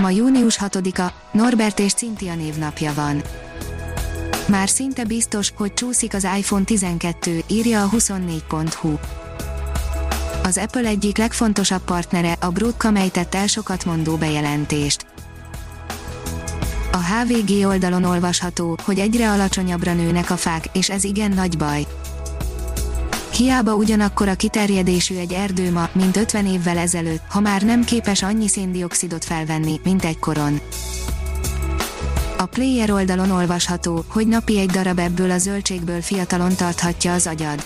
Ma június 6-a, Norbert és Cintia névnapja van. Már szinte biztos, hogy csúszik az iPhone 12, írja a 24.hu. Az Apple egyik legfontosabb partnere, a Broadcom ejtett el sokat mondó bejelentést. A HVG oldalon olvasható, hogy egyre alacsonyabbra nőnek a fák, és ez igen nagy baj. Hiába ugyanakkor a kiterjedésű egy erdő ma, mint 50 évvel ezelőtt, ha már nem képes annyi széndiokszidot felvenni, mint egykoron. A player oldalon olvasható, hogy napi egy darab ebből a zöldségből fiatalon tarthatja az agyad.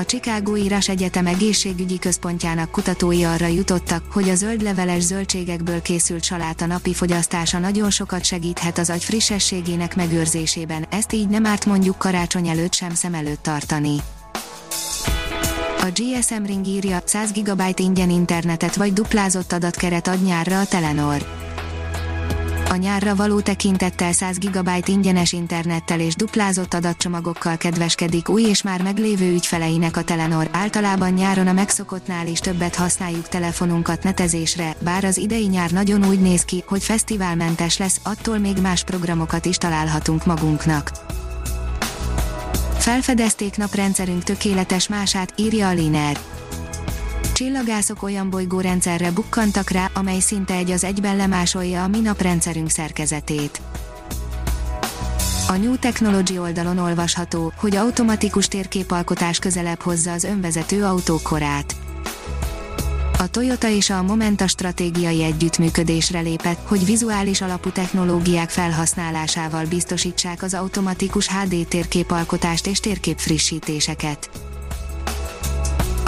A Chicago Írás Egyetem egészségügyi központjának kutatói arra jutottak, hogy a zöldleveles zöldségekből készült saláta napi fogyasztása nagyon sokat segíthet az agy frissességének megőrzésében, ezt így nem árt mondjuk karácsony előtt sem szem előtt tartani. A GSM Ring írja, 100 GB ingyen internetet vagy duplázott adatkeret ad nyárra a Telenor a nyárra való tekintettel 100 GB ingyenes internettel és duplázott adatcsomagokkal kedveskedik új és már meglévő ügyfeleinek a Telenor. Általában nyáron a megszokottnál is többet használjuk telefonunkat netezésre, bár az idei nyár nagyon úgy néz ki, hogy fesztiválmentes lesz, attól még más programokat is találhatunk magunknak. Felfedezték naprendszerünk tökéletes mását, írja a Liner csillagászok olyan bolygórendszerre bukkantak rá, amely szinte egy az egyben lemásolja a mi naprendszerünk szerkezetét. A New Technology oldalon olvasható, hogy automatikus térképalkotás közelebb hozza az önvezető autók korát. A Toyota és a Momenta stratégiai együttműködésre lépett, hogy vizuális alapú technológiák felhasználásával biztosítsák az automatikus HD térképalkotást és térképfrissítéseket.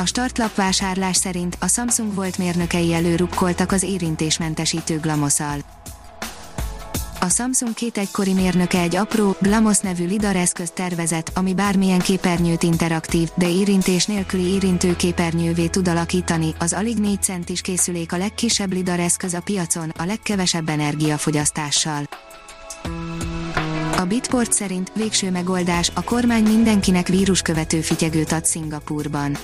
A startlap vásárlás szerint a Samsung volt mérnökei előrukkoltak az érintésmentesítő glamoszal. A Samsung két egykori mérnöke egy apró, Glamos nevű lidar eszközt tervezett, ami bármilyen képernyőt interaktív, de érintés nélküli érintőképernyővé tud alakítani. Az alig 4 centis készülék a legkisebb lidar eszköz a piacon, a legkevesebb energiafogyasztással. A Bitport szerint végső megoldás, a kormány mindenkinek víruskövető fityegőt ad Szingapurban.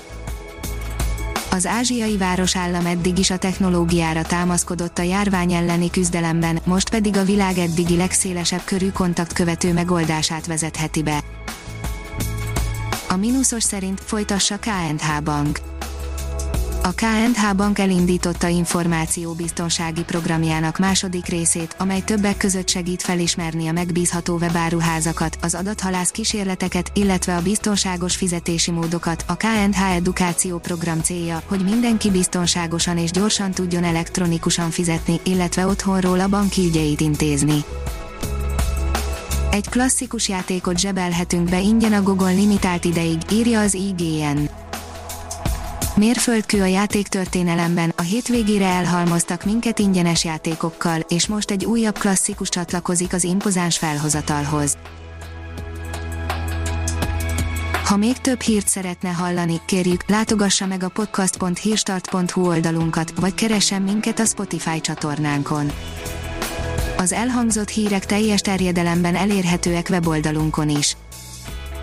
Az ázsiai városállam eddig is a technológiára támaszkodott a járvány elleni küzdelemben, most pedig a világ eddigi legszélesebb körű kontaktkövető megoldását vezetheti be. A mínuszos szerint folytassa KNH Bank. A KNH Bank elindította információbiztonsági programjának második részét, amely többek között segít felismerni a megbízható webáruházakat, az adathalász kísérleteket, illetve a biztonságos fizetési módokat. A KNH Edukáció program célja, hogy mindenki biztonságosan és gyorsan tudjon elektronikusan fizetni, illetve otthonról a banki ügyeit intézni. Egy klasszikus játékot zsebelhetünk be ingyen a Google limitált ideig, írja az IGN. Mérföldkő a játéktörténelemben, a hétvégére elhalmoztak minket ingyenes játékokkal, és most egy újabb klasszikus csatlakozik az impozáns felhozatalhoz. Ha még több hírt szeretne hallani, kérjük, látogassa meg a podcast.hírstart.hu oldalunkat, vagy keressen minket a Spotify csatornánkon. Az elhangzott hírek teljes terjedelemben elérhetőek weboldalunkon is.